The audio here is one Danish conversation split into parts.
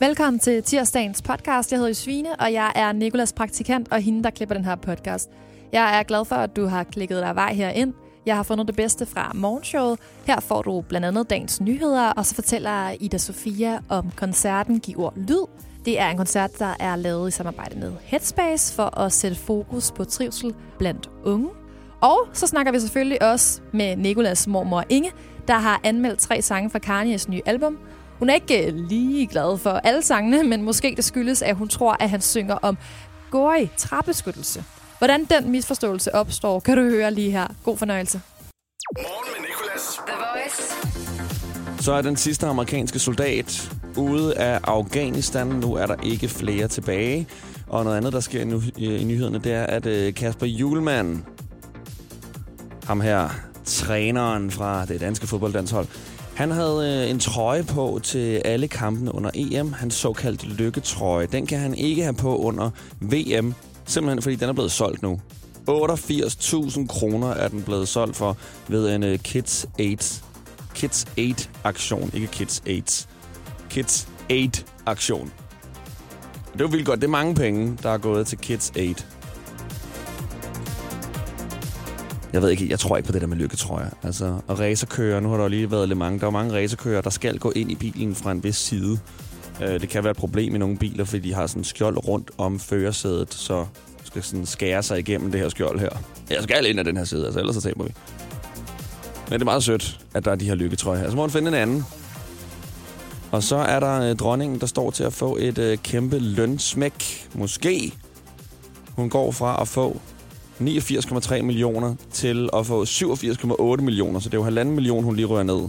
Velkommen til tirsdagens podcast. Jeg hedder Svine, og jeg er Nikolas praktikant og hende, der klipper den her podcast. Jeg er glad for, at du har klikket dig vej herind. Jeg har fundet det bedste fra morgenshowet. Her får du blandt andet dagens nyheder, og så fortæller Ida Sofia om koncerten Giv ord lyd. Det er en koncert, der er lavet i samarbejde med Headspace for at sætte fokus på trivsel blandt unge. Og så snakker vi selvfølgelig også med Nikolas mormor Inge, der har anmeldt tre sange fra Kanye's nye album. Hun er ikke øh, lige glad for alle sangene, men måske det skyldes, at hun tror, at han synger om gori, træbeskyttelse. Hvordan den misforståelse opstår, kan du høre lige her. God fornøjelse. Morgen med Nicolas. The Voice. Så er den sidste amerikanske soldat ude af Afghanistan. Nu er der ikke flere tilbage. Og noget andet, der sker nu i nyhederne, det er, at øh, Kasper Julemand, ham her, træneren fra det danske fodboldlandshold, han havde øh, en trøje på til alle kampene under EM, hans såkaldte lykketrøje. Den kan han ikke have på under VM, simpelthen fordi den er blevet solgt nu. 88.000 kroner er den blevet solgt for ved en øh, Kids 8 Kids 8 aktion, ikke Kids 8. Kids 8 aktion. Det er jo vildt godt. Det er mange penge, der er gået til Kids 8. Jeg ved ikke, jeg tror ikke på det der med lykketrøjer. Altså, og racerkører, nu har der jo lige været lidt mange. Der er mange racerkører, der skal gå ind i bilen fra en vis side. Øh, det kan være et problem i nogle biler, fordi de har sådan skjold rundt om førersædet, så skal sådan skære sig igennem det her skjold her. Jeg skal ind af den her side, altså ellers så taber vi. Men det er meget sødt, at der er de her lykketrøjer her. Så må man finde en anden. Og så er der øh, dronningen, der står til at få et øh, kæmpe lønsmæk. Måske. Hun går fra at få 89,3 millioner til at få 87,8 millioner. Så det er jo halvanden million, hun lige rører ned. Jeg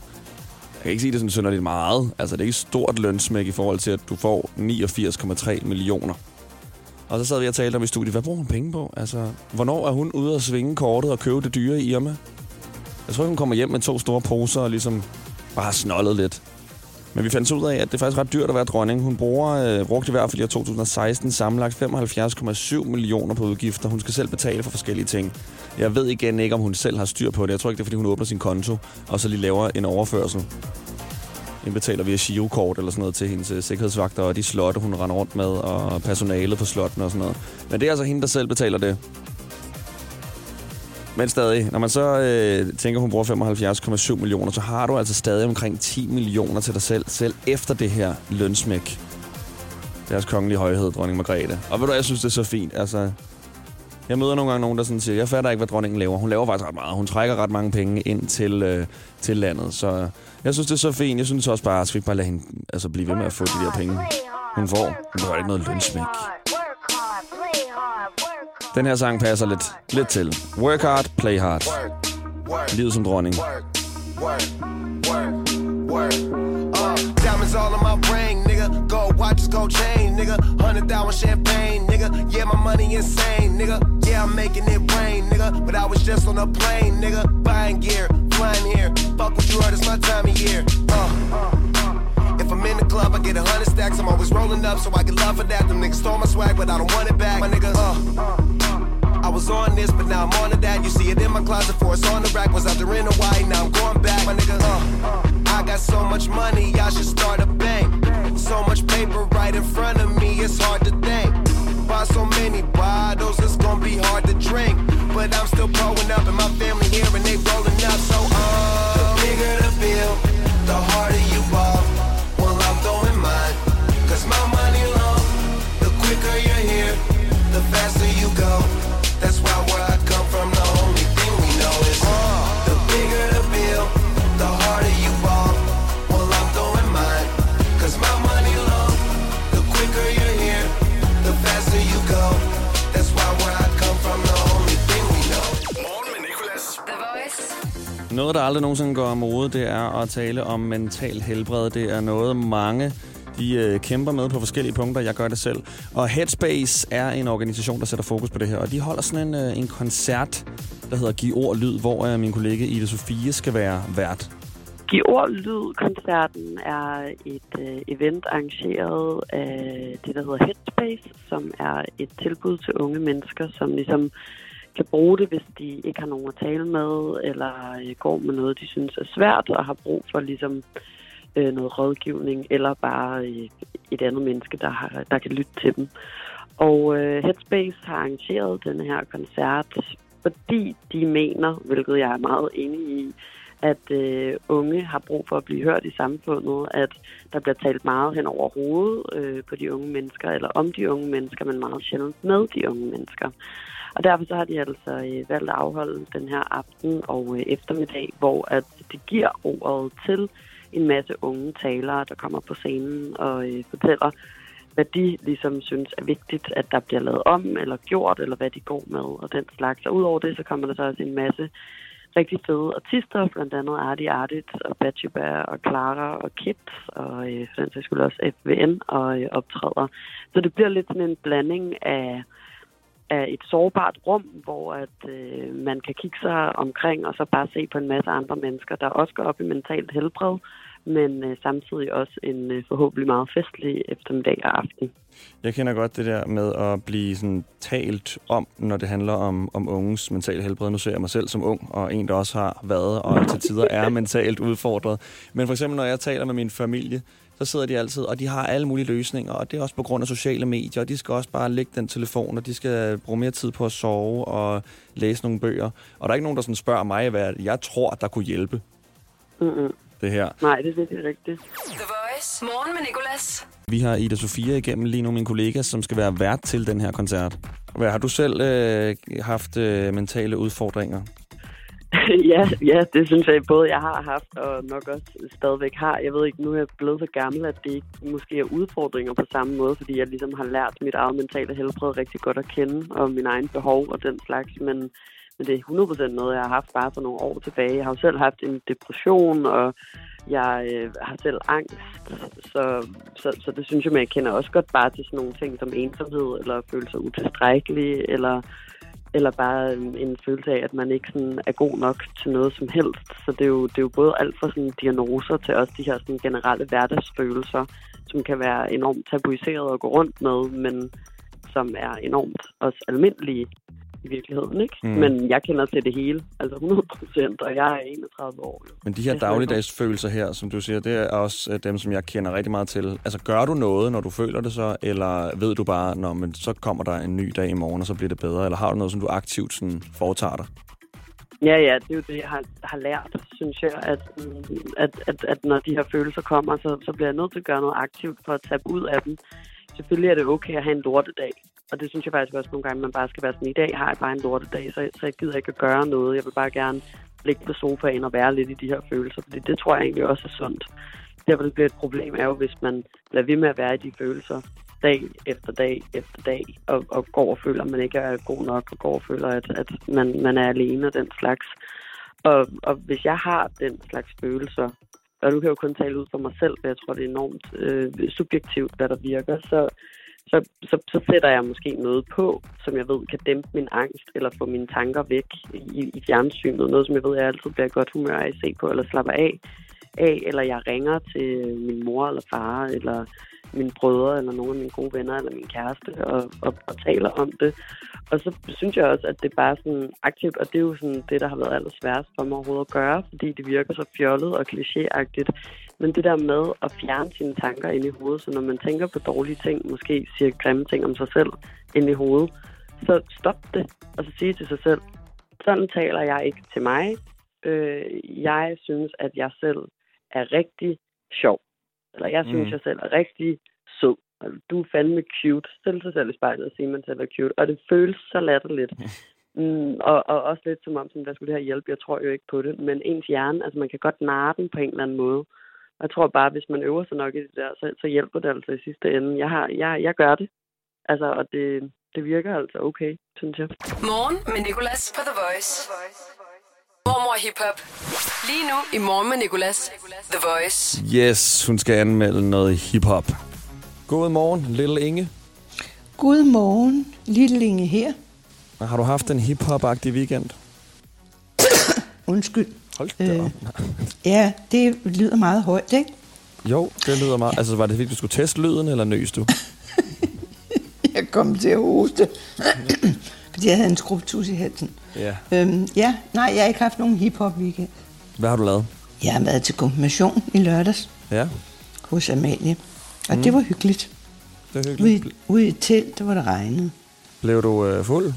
kan ikke sige, det er sådan synderligt meget. Altså, det er ikke et stort lønsmæk i forhold til, at du får 89,3 millioner. Og så sad vi og talte om i studiet, hvad bruger hun penge på? Altså, hvornår er hun ude at svinge kortet og købe det dyre i Irma? Jeg tror, hun kommer hjem med to store poser og ligesom bare har snollet lidt. Men vi fandt så ud af, at det er faktisk ret dyrt at være dronning. Hun bruger, øh, brugte i hvert fald i 2016 sammenlagt 75,7 millioner på udgifter. Hun skal selv betale for forskellige ting. Jeg ved igen ikke, om hun selv har styr på det. Jeg tror ikke, det er, fordi hun åbner sin konto, og så lige laver en overførsel. Den betaler via Shio-kort eller sådan noget til hendes øh, sikkerhedsvagter og de slotte, hun render rundt med, og personalet på slotten og sådan noget. Men det er altså hende, der selv betaler det. Men stadig, når man så øh, tænker, hun bruger 75,7 millioner, så har du altså stadig omkring 10 millioner til dig selv, selv efter det her lønsmæk. Deres kongelige højhed, dronning Margrethe. Og ved du, jeg synes, det er så fint. Altså, jeg møder nogle gange nogen, der sådan siger, jeg fatter ikke, hvad dronningen laver. Hun laver faktisk ret meget. Hun trækker ret mange penge ind til, øh, til landet. Så jeg synes, det er så fint. Jeg synes også bare, at vi bare lade hende altså, blive ved med at få de der penge, hun får. Hun får ikke noget lønsmæk. Den her sang passer lidt, lidt til. Work hard, play hard. Livet som dronning. Diamonds all on my ring, nigga. Gold watches, gold chain, nigga. Hundred thousand champagne, nigga. Yeah, my money insane, nigga. Yeah, I'm making it rain, nigga. But I was just on a plane, nigga. Buying gear, flying here. Fuck what you heard, it's my time of year. Uh. If I'm in the club, I get a hundred stacks. I'm always rolling up, so I get love for that. Them niggas stole my swag, but I don't want it back. My nigga, uh. I was on this, but now I'm on to that. You see it in my closet for it's on the rack. Was out there in Hawaii, now I'm going back. My nigga, uh. I got so much money, I should start a Noget, der aldrig nogensinde går af mode, det er at tale om mental helbred. Det er noget, mange de øh, kæmper med på forskellige punkter. Jeg gør det selv. Og Headspace er en organisation, der sætter fokus på det her. Og de holder sådan en, øh, en koncert, der hedder Giv ord lyd, hvor øh, min kollega Ida Sofie skal være vært. Giv ord lyd-koncerten er et øh, event arrangeret af det, der hedder Headspace, som er et tilbud til unge mennesker, som ligesom kan bruge det, hvis de ikke har nogen at tale med, eller øh, går med noget, de synes er svært, og har brug for ligesom øh, noget rådgivning, eller bare øh, et andet menneske, der, har, der kan lytte til dem. Og øh, Headspace har arrangeret den her koncert, fordi de mener, hvilket jeg er meget enig i, at øh, unge har brug for at blive hørt i samfundet, at der bliver talt meget hen over hovedet øh, på de unge mennesker, eller om de unge mennesker, men meget sjældent med de unge mennesker. Og derfor så har de altså øh, valgt at afholde den her aften og øh, eftermiddag, hvor at de giver ordet til en masse unge talere, der kommer på scenen og øh, fortæller, hvad de ligesom synes er vigtigt, at der bliver lavet om eller gjort, eller hvad de går med og den slags. Og udover det, så kommer der så også en masse rigtig fede artister, blandt andet Artie Artit og Batsheba og Clara og Kit, og øh, for den sags skyld også FVN og øh, optræder. Så det bliver lidt sådan en blanding af, af et sårbart rum, hvor at øh, man kan kigge sig omkring og så bare se på en masse andre mennesker, der også går op i mentalt helbred, men øh, samtidig også en øh, forhåbentlig meget festlig eftermiddag og aften. Jeg kender godt det der med at blive sådan talt om, når det handler om, om unges mentale helbred. Nu ser jeg mig selv som ung, og en, der også har været og til tider er mentalt udfordret. Men for eksempel, når jeg taler med min familie, så sidder de altid, og de har alle mulige løsninger, og det er også på grund af sociale medier, og de skal også bare lægge den telefon, og de skal bruge mere tid på at sove og læse nogle bøger. Og der er ikke nogen, der sådan spørger mig, hvad jeg tror, der kunne hjælpe. Mm-mm. Det her. Nej, det er virkelig rigtigt. The Voice. Morgen med Nicolas. Vi har Ida Sofia igennem lige nu, min kollega, som skal være vært til den her koncert. Hvad, har du selv øh, haft øh, mentale udfordringer? ja, ja, det synes jeg både jeg har haft og nok også stadigvæk har. Jeg ved ikke, nu er jeg blevet så gammel, at det ikke måske er udfordringer på samme måde, fordi jeg ligesom har lært mit eget mentale helbred rigtig godt at kende, og min egen behov og den slags, men, men det er 100% noget, jeg har haft bare for nogle år tilbage. Jeg har jo selv haft en depression, og jeg øh, har selv angst, så, så, så det synes jeg, man kender også godt bare til sådan nogle ting som ensomhed, eller føle sig utilstrækkelig, eller eller bare en følelse af, at man ikke sådan er god nok til noget som helst. Så det er jo, det er jo både alt fra sådan diagnoser til også de her sådan generelle hverdagsfølelser, som kan være enormt tabuiseret at gå rundt med, men som er enormt også almindelige i virkeligheden. Ikke? Mm. Men jeg kender til det hele, altså 100 procent, og jeg er 31 år. Jo. Men de her er dagligdagsfølelser her, som du siger, det er også øh, dem, som jeg kender rigtig meget til. Altså, gør du noget, når du føler det så, eller ved du bare, når men så kommer der en ny dag i morgen, og så bliver det bedre? Eller har du noget, som du aktivt sådan, foretager dig? Ja, ja, det er jo det, jeg har, har lært, synes jeg, at, mm, at, at, at når de her følelser kommer, så, så bliver jeg nødt til at gøre noget aktivt for at tage ud af dem. Selvfølgelig er det okay at have en lortedag, og det synes jeg faktisk også nogle gange, man bare skal være sådan, i dag har jeg bare en lortedag, så, så jeg gider ikke at gøre noget. Jeg vil bare gerne ligge på sofaen og være lidt i de her følelser, fordi det tror jeg egentlig også er sundt. Derfor det bliver et problem er jo, hvis man lader ved med at være i de følelser dag efter dag efter dag, og, og går og føler, at man ikke er god nok, og går og føler, at, at man, man er alene og den slags. Og, og hvis jeg har den slags følelser, og nu kan jeg jo kun tale ud for mig selv, for jeg tror, det er enormt øh, subjektivt, hvad der virker, så, så, så, så sætter jeg måske noget på, som jeg ved kan dæmpe min angst, eller få mine tanker væk i, i fjernsynet. Noget, som jeg ved, jeg altid bliver godt humør af at se på, eller slapper af af, eller jeg ringer til min mor eller far, eller mine brødre, eller nogle af mine gode venner, eller min kæreste, og, og, og taler om det. Og så synes jeg også, at det er bare sådan aktivt, og det er jo sådan det, der har været allersværest for mig overhovedet at gøre, fordi det virker så fjollet og klichéagtigt. Men det der med at fjerne sine tanker ind i hovedet, så når man tænker på dårlige ting, måske siger grimme ting om sig selv ind i hovedet, så stop det, og så sige til sig selv, sådan taler jeg ikke til mig. Øh, jeg synes, at jeg selv er rigtig sjov. Eller jeg synes, Mm. jeg selv er rigtig sød. Altså, Du er fandme cute. Stil sig selv i spejlet og sige, at man selv er cute. Og det føles så latterligt. Mm, og, og også lidt som om, sådan, hvad skulle det her hjælpe? Jeg tror jo ikke på det. Men ens hjerne, altså man kan godt narre den på en eller anden måde. Og jeg tror bare, hvis man øver sig nok i det der, så, så hjælper det altså i sidste ende. Jeg, har, jeg, jeg gør det. Altså, og det, det virker altså okay, synes jeg. Morgen med Nicolas på The Voice. Mormor Hip Hop. Lige nu i Morgen med Nicolas. The Voice. Yes, hun skal anmelde noget hiphop. God morgen, Little Inge. Godmorgen, lille Inge her. Har du haft en hiphop-agtig weekend? Undskyld. Hold da Øh. op. Ja, det lyder meget højt, ikke? Jo, det lyder meget. Altså, var det fordi, du skulle teste lyden, eller nøs du? Jeg kom til at hoste, fordi jeg havde en skrubtus i halsen. Ja. Øhm, ja, nej, jeg har ikke haft nogen hiphop weekend. Hvad har du lavet? Jeg har været til konfirmation i lørdags Ja, hos Amalie. Og mm. det var hyggeligt. det Ude, hyggeligt. i- ude i et telt, der var det regnet. Blev du øh, fuld?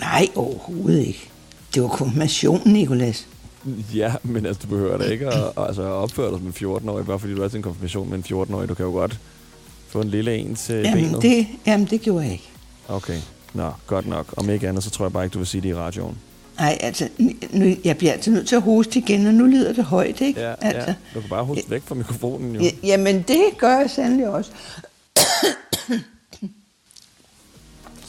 Nej, overhovedet ikke. Det var konfirmation, Nikolas. Ja, men altså, du behøver da ikke at, altså, opføre dig som en 14-årig, bare fordi du er til en konfirmation med en 14-årig. Du kan jo godt få en lille en til Jamen benet. det, jamen, det gjorde jeg ikke. Okay, nå, godt nok. Om ikke andet, så tror jeg bare ikke, du vil sige det i radioen. Nej, altså, nu, jeg bliver altid nødt til at hoste igen, og nu lyder det højt, ikke? Ja, altså, ja. Du kan bare hoste væk fra mikrofonen, jo. Ja, jamen, det gør jeg sandelig også.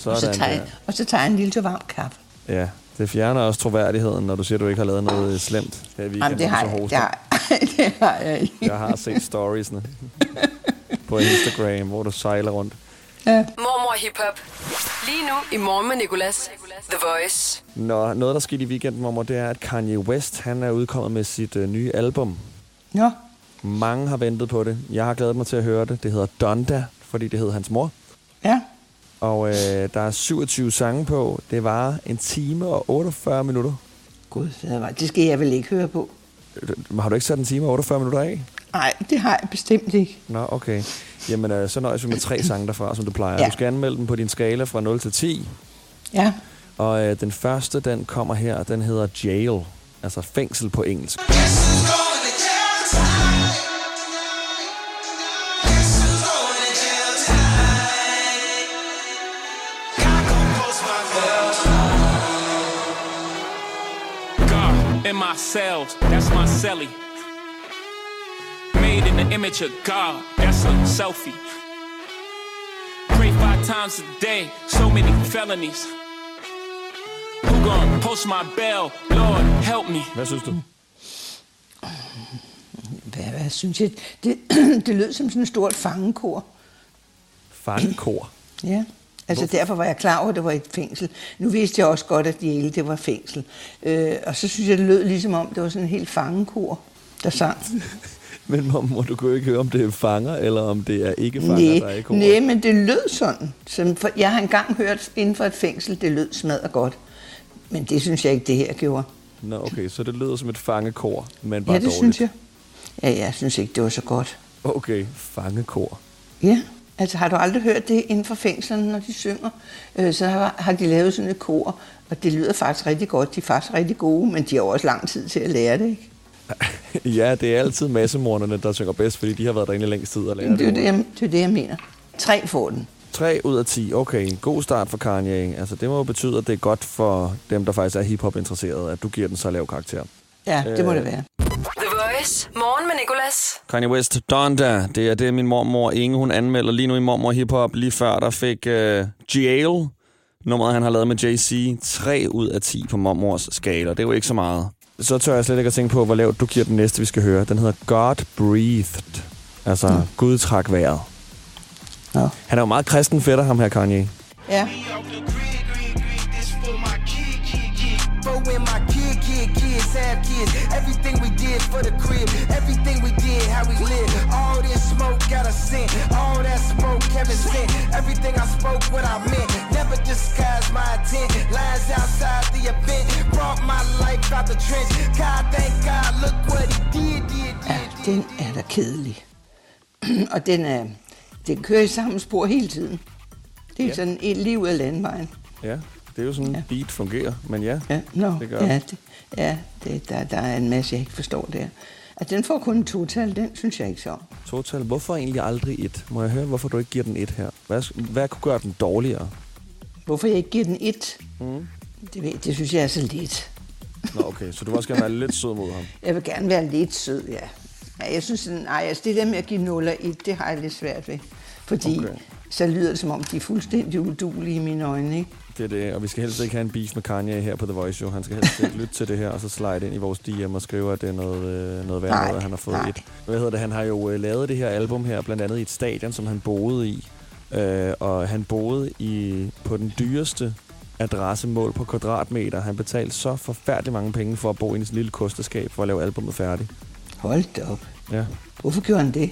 Og så, Sådan tager jeg, og så tager jeg en lille til varm kaffe. Ja, det fjerner også troværdigheden, når du siger, at du ikke har lavet noget øh, slemt her i weekenden. Jamen, det har, jeg, det, har, det har jeg ikke. Jeg har set storiesne på Instagram, hvor du sejler rundt. Ja. Mormor Hip Hop. Lige nu i morgen med Nicolas. The Voice. Nå, noget, der skete i weekenden, mormor, det er, at Kanye West han er udkommet med sit øh, nye album. Nå, Mange har ventet på det. Jeg har glædet mig til at høre det. Det hedder Donda, fordi det hed hans mor. ja. Og øh, der er 27 sange på. Det var en time og 48 minutter. Gud, det skal jeg vel ikke høre på. Øh, Har du ikke sat en time og 48 minutter af? Nej, det har jeg bestemt ikke. Nå, okay. Jamen, øh, så nøjes vi med tre sange derfra, som du plejer. Ja. Du skal anmelde dem på din skala fra 0 til 10. Ja. Og øh, den første, den kommer her, den hedder Jail. Altså fængsel på engelsk. God in my cells, that's my celly. The image of God, that's a selfie. Pray five times a day, so many felonies. Who gon' post my bail? Lord, help me. Hvad synes du? Hvad, hvad synes jeg? Det, det lød som sådan et stort fangekor. Fangekor. Ja. Altså derfor var jeg klar over, at det var et fængsel. Nu vidste jeg også godt, at Yale, det var fængsel. Øh, og så synes jeg, det lød ligesom om, det var sådan en helt fangekor, der sang. Men må, må du kunne ikke høre, om det er fanger, eller om det er ikke fanger, der er i Nej, koret? nej, men det lød sådan. Som for, jeg har engang hørt inden for et fængsel, det lød smadret godt. Men det synes jeg ikke, det her gjorde. Nå, okay, så det lyder som et fangekor, men bare Ja, det dårligt. synes jeg. Ja, jeg synes ikke, det var så godt. Okay, fangekor. Ja, altså har du aldrig hørt det inden for fængslerne, når de synger? Øh, så har, har de lavet sådan et kor, og det lyder faktisk rigtig godt. De er faktisk rigtig gode, men de har også lang tid til at lære det, ikke? ja, det er altid massemorderne, der synger bedst, fordi de har været derinde i længst tid og lært Det er jo det. det, jeg, det, er det, jeg mener. Tre får den. 3 ud af 10. Okay, en god start for Kanye. Altså, det må jo betyde, at det er godt for dem, der faktisk er hiphop-interesserede, at du giver den så lav karakter. Ja, det må Øh. det være. The Voice. Morgen med Nicolas. Kanye West, Donda, det er det, min mormor Inge, hun anmelder lige nu i Mormor Hip Hop. Lige før, der fik uh, Jail, nummeret han har lavet med JC, 3 ud af 10 på mormors skala. Det er jo ikke så meget. Så tør jeg slet ikke at tænke på, hvor lavt du giver den næste, vi skal høre. Den hedder God Breathed. Altså, mm. Gud trak vejret. Nå. Han er jo meget kristen fætter, ham her Kanye. Ja. Everything we did for the crib. Everything we did, how we live. All this smoke got a scent. All that smoke Kevin sent. Everything I spoke, what I meant. Out the trench. God, thank God, look what he did, did, ja did, did. den er da kedelig. og den, er, den kører i samme spor hele tiden. Det er Ja. ja. sådan et liv af landvejen. Ja, det er jo sådan, ja. Ja. beat fungerer. Men ja, Ja, no. det gør ja, det. ja det, der, der er en masse, jeg ikke forstår der. At den får kun en total, den synes jeg ikke så. om. Total, hvorfor egentlig aldrig et? Må jeg høre, hvorfor du ikke giver den et her? Hvad, hvad kunne gøre den dårligere? Hvorfor jeg ikke giver den et, mm. det, det synes jeg er så lidt. Nå, okay, så du vil også gerne være lidt sød mod ham. Jeg vil gerne være lidt sød, ja. ja jeg synes, sådan, nej, altså det der med at give 0 og 1, det har jeg lidt svært ved. Fordi Okay. så lyder det, som om de er fuldstændig udulige i mine øjne, ikke? Det er det, og vi skal helst ikke have en beef med Kanye her på The Voice Show. Han skal helst ikke lytte til det her, og så slide ind i vores DM og skrive, at det er noget, øh, noget værd Nej, noget, han har fået nej. et. Hvad hedder det? Han har jo øh, lavet det her album her, blandt andet i et stadion, som han boede i. Øh, og han boede i på den dyreste adressemål på kvadratmeter. Han betalte så forfærdelig mange penge for at bo i en lille kosteskab for at lave albumet færdigt. Hold da op. Ja. Hvorfor gjorde han det?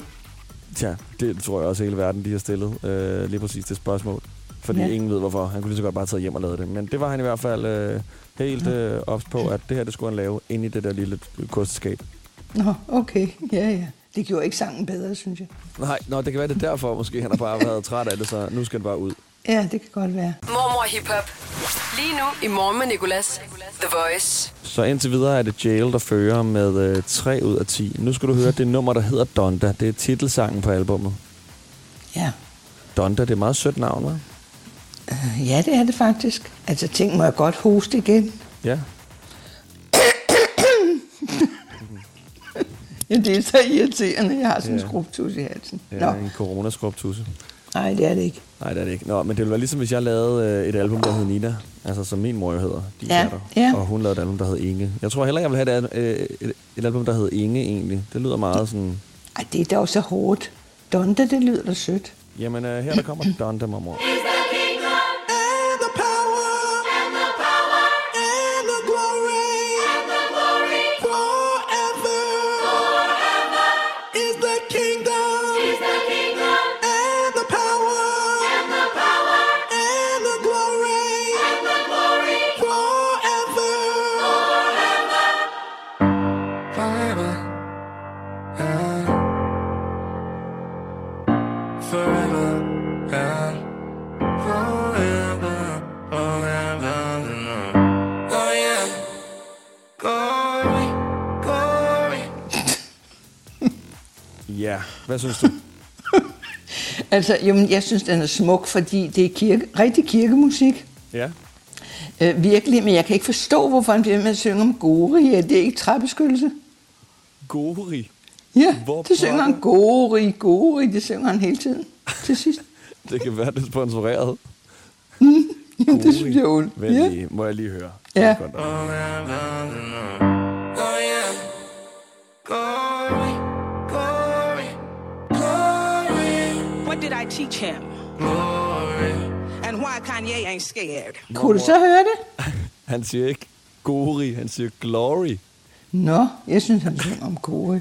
Tja, det tror jeg også hele verden, de har stillet øh, lige præcis det spørgsmål. Fordi ja. Ja. ingen ved hvorfor. Han kunne lige så godt bare tage hjem og lave det. Men det var han i hvert fald øh, helt øh, ops på, at det her det skulle han lave inde i det der lille kosteskab. Nå, okay. Ja, ja. Det gjorde ikke sangen bedre, synes jeg. Nej, nå, det kan være, det er derfor. Måske han har bare været træt af det, så nu skal det bare ud. Ja, det kan godt være. Mormor Hip Hop. Lige nu i morgen med Nicolas. The Voice. Så indtil videre er det Jail, der fører med øh, 3 ud af 10. Nu skal du høre det nummer, der hedder Donda. Det er titelsangen på albummet. Ja. Donda, det er et meget sødt navn, hva'? Øh, Ja, det er det faktisk. Altså, tænk må jeg godt hoste igen. Ja. Ja, det er så irriterende. Jeg har sådan en Ja. skrubtus i halsen. ja Nå, en coronaskrubtusse. Nej, det er det ikke. Nej, det er det ikke. Nå, men det ville være ligesom, hvis jeg lavede øh, et album, der hed Nina. Altså, som min mor jo hedder. Din Ja, datter. ja. Og hun lavede et album, der hed Inge. Jeg tror heller, jeg vil have et, øh, et, et album, der hed Inge, egentlig. Det lyder meget sådan... Ej, det er dog så hårdt. Donda, det lyder da sødt. Jamen, øh, her der kommer Donda, mormor. Ja, hvad synes du? Altså, jamen, jeg synes, den er smuk, fordi det er kirke, rigtig kirkemusik. Ja. Øh, virkelig, men jeg kan ikke forstå, hvorfor han bliver med at synge om Gori. Ja, det er ikke træbeskyttelse. Gori. Ja, Hvor det synger han? Gori, Gori. Det synger han hele tiden. Til sidst. Det kan være, det er sponsoreret. Jamen, det synes jeg er ondt. Ja. lige, må jeg lige høre. Ja. Godt. Did I teach him? Glory. And why Kanye ain't scared? Kunne du så høre det? Han siger ikke Gori, han siger Glory. Nå, jeg synes, han synger om Gori.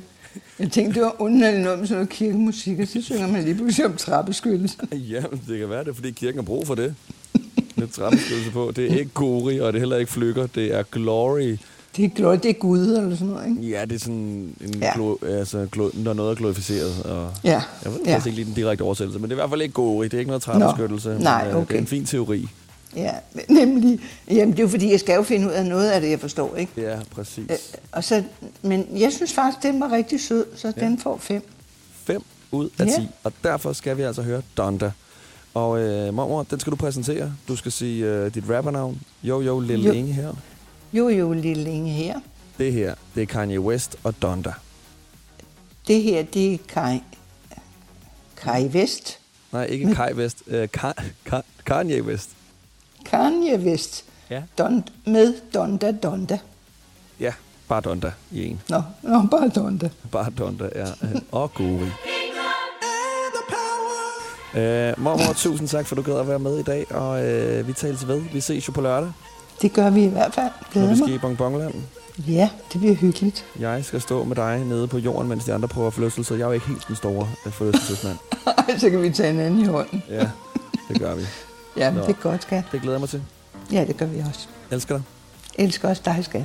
Jeg tænkte, det var underligt noget med sådan noget kirkemusik, og så synger man lige pludselig om træbeskyttelse. Ja, men det kan være det, er, fordi kirken har brug for det. Lidt træbeskyttelse på. Det er ikke Gori, og det er heller ikke Flykker. Det er Glory. Det er glot, det er Gud eller sådan noget, ikke? Ja, det er sådan en Ja. glo, altså, glo, når noget er glorificeret. Og Ja, Jeg ved ja. faktisk ikke lige den direkte oversættelse, men det er i hvert fald ikke Gori. Det er ikke noget træbeskyttelse. Nå, men, nej, øh, Det okay. er en fin teori. Ja, nemlig. Jamen, det er jo fordi, jeg skal jo finde ud af noget af det, jeg forstår, ikke? Ja, præcis. Øh, Og så, men jeg synes faktisk, den var rigtig sød, så ja. den får fem. 5 ud af 10. Ja. Og derfor skal vi altså høre Donda. Og øh, mormor, den skal du præsentere. Du skal sige øh, dit rappernavn. Jo, jo, Lille Jo. Inge her. Jo, jo, lille Inge her. Det her, det er Kanye West og Donda. Det her, det er Kai, Kai Vest. Nej, ikke Kai West. Øh, Ka, Ka, Kanye West. Kanye Vest. Ja. Don, med Donda Donda. Ja, bare Donda i en. Nå, nå, bare Donda. Bare Donda, ja. Og Gori. Øh, mormor, tusind tak, for du gad at være med i dag, og øh, vi tales ved. Vi ses jo på lørdag, Det gør vi i hvert fald. når vi skal i Bongbongland. Ja, det bliver hyggeligt. Jeg skal stå med dig nede på jorden, mens de andre prøver forlystelse. Jeg er jo ikke helt den store øh, forlystelsesmand. så kan vi tage en anden i hånden. Ja, det gør vi. Ja, Nå. det er godt, skat. Det glæder jeg mig til. Ja, det gør vi også. Elsker dig. Elsker også dig, skat.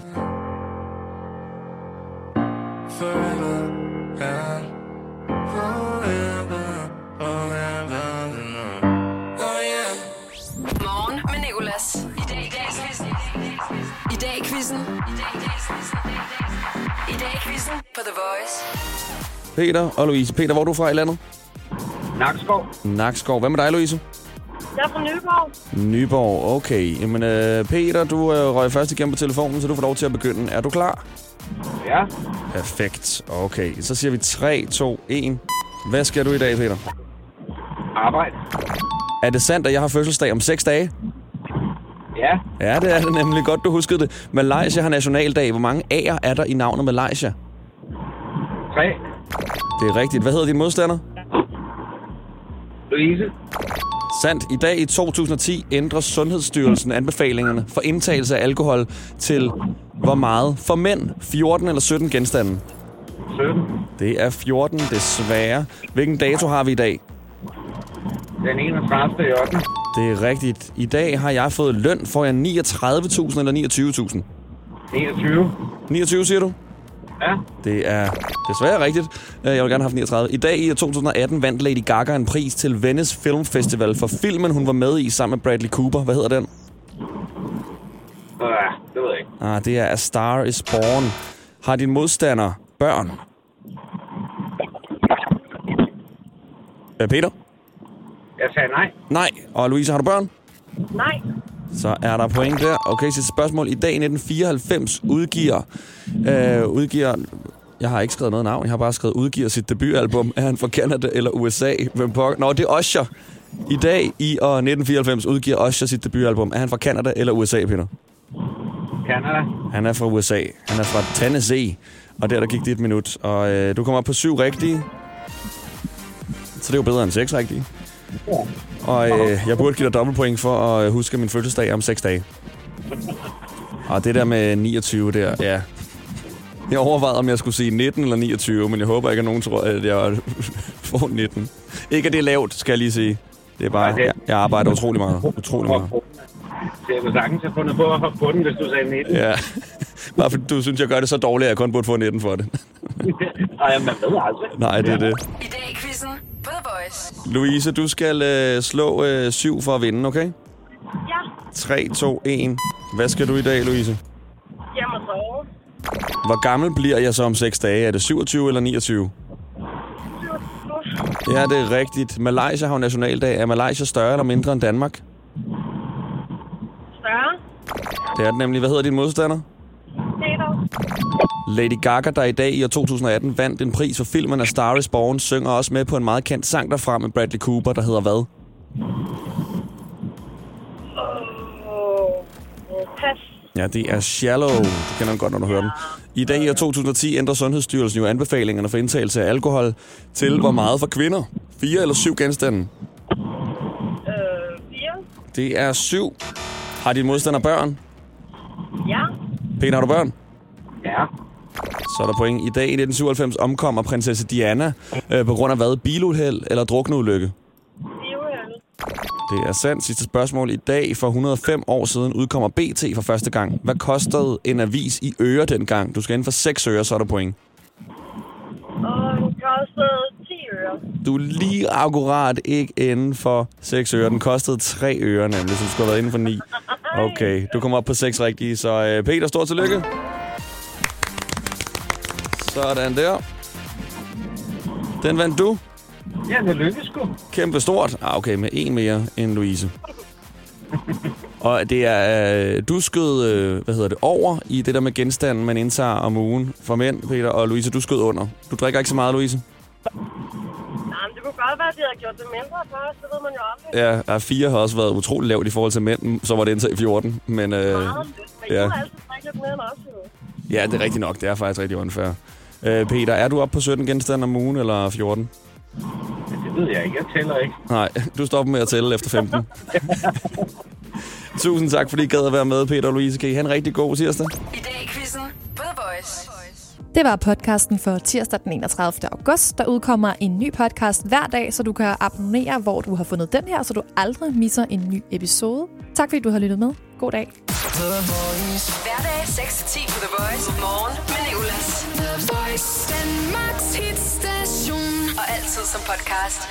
Peter og Louise. Peter, hvor er du fra i landet? Nakskov. Nakskov. Hvad med dig, Louise? Jeg er fra Nyborg. Nyborg. Okay. Jamen, øh, Peter, du øh, røg først igennem på telefonen, så du får lov til at begynde. Er du klar? Ja. Perfekt. Okay. Så siger vi 3, 2, 1. Hvad skal du i dag, Peter? Arbejde. Er det sandt, at jeg har fødselsdag om 6 dage? Ja. Ja, det er det nemlig godt, du huskede det. Malaysia har nationaldag. Hvor mange A'er er der i navnet Malaysia? Tre. Det er rigtigt. Hvad hedder din modstander? Louise. Sandt. I dag i 2010 ændrer Sundhedsstyrelsen anbefalingerne for indtagelse af alkohol til hvor meget for mænd? 14 eller 17 genstande? 17. Det er 14, desværre. Hvilken dato har vi i dag? Den 31. i 8. Det er rigtigt. I dag har jeg fået løn. Får jeg 39.000 eller 29.000? 29. 29, siger du? Ja. Det er desværre rigtigt. Øh, Jeg vil gerne have haft 39. I dag i 2018 vandt Lady Gaga en pris til Venice Film Festival for filmen, hun var med i sammen med Bradley Cooper. Hvad hedder den? Ja, det ved jeg ikke. Ah, det er A Star Is Born. Har din modstander børn? Øh, Peter? Jeg sagde nej. Nej. Og Louise, har du børn? Nej. Så er der point der. Okay, sidste spørgsmål. I dag i 1994 udgiver... Øh, udgiver jeg har ikke skrevet noget navn, jeg har bare skrevet udgiver sit debutalbum. Er han fra Canada eller USA? Hvem på? Nå, det er Usher. I dag i år 1994 udgiver Usher sit debutalbum. Er han fra Canada eller USA, Peter? Canada. Han er fra USA. Han er fra Tennessee. Og der, der gik et minut. Og øh, du kommer op på syv rigtige. Så det er jo bedre end seks rigtige. Og øh, jeg burde give dig dobbeltpoint for at øh, huske min fødselsdag om 6 dage. Og det der med 29 der, ja. Jeg overvejede, om jeg skulle sige 19 eller 29, men jeg håber ikke, at nogen tror, at jeg får 19. Ikke, at det er lavt, skal jeg lige sige. Det er bare, jeg, jeg arbejder utrolig meget. Utrolig meget. Jeg kunne sagtens have fundet på at hoppe på den, hvis du sagde 19. Ja. Bare fordi du synes, jeg gør det så dårligt, at jeg kun burde få 19 for det. Ej, man ved aldrig. Nej, det er det. I dag Voice. Louise, du skal øh, slå øh, 7 for at vinde, okay? Ja. 3, 2, 1. Hvad skal du i dag, Louise? Hjem og sove. Hvor gammel bliver jeg så om 6 dage? Er det 27 eller 29? Ja, det er rigtigt. Malaysia har jo nationaldag. Er Malaysia større eller mindre end Danmark? Større. Det er det nemlig. Hvad hedder din modstander? Peter. Lady Gaga, der i dag i år 2018 vandt en pris for filmen A Star Is Born, synger også med på en meget kendt sang derfra med Bradley Cooper, der hedder hvad? Pas. Ja, det er Shallow. Du kender den godt, når du hører den. I dag i år 2010 ændrer Sundhedsstyrelsen jo anbefalingerne for indtagelse af alkohol til hvor meget for kvinder? Fire eller syv genstande? Øh, fire. Det er syv. Har din modstander børn? Ja. Peter, har du børn? Ja. Så er der point. I dag i 1997 omkommer prinsesse Diana øh, på grund af hvad? Biluheld eller drukneulykke? Biohæld. Det er sandt. Sidste spørgsmål. I dag for 105 år siden udkommer BT for første gang. Hvad kostede en avis i øre dengang? Du skal inden for 6 øre, så er der point. Og den kostede 10 øre. Du er lige akkurat ikke inden for 6 øre. Den kostede 3 øre nemlig, så du skulle have været inden for 9. Okay, du kommer op på 6 rigtige. Så øh, Peter, stort tillykke. Sådan der. Den vandt du. Ja, det lykkedes sgu. Kæmpe stort. Ah, okay, med en mere end Louise. Og det er, øh, du skød, øh, hvad hedder det, over i det der med genstanden, man indtager om ugen for mænd, Peter, og Louise, du skød under. Du drikker ikke så meget, Louise? Jamen, det kunne godt være, at de havde gjort det mindre først. Det ved man jo aldrig. Ja, fire har også været utrolig lavt i forhold til mænd, så var det indtag 14. Men øh, Meget lidt. Men ja. altid mere end os, jo. ja, det er rigtigt nok. Det er faktisk rigtig unfair. Øh, Peter, er du oppe på 17 genstande om ugen, eller 14? Det ved jeg ikke. Jeg tæller ikke. Nej, du stopper med at tælle efter 15. Tusind tak, fordi I gad at være med, Peter og Louise. Kan I have en rigtig god tirsdag? I dag i quizzen på The Voice. Det var podcasten for tirsdag den 31. august. Der udkommer en ny podcast hver dag, så du kan abonnere, hvor du har fundet den her, så du aldrig misser en ny episode. Tak fordi du har lyttet med. God dag. Hverdag 6-10 på The Voice. Morgen. The Voice, Danmarks hitstation. Og altid som podcast.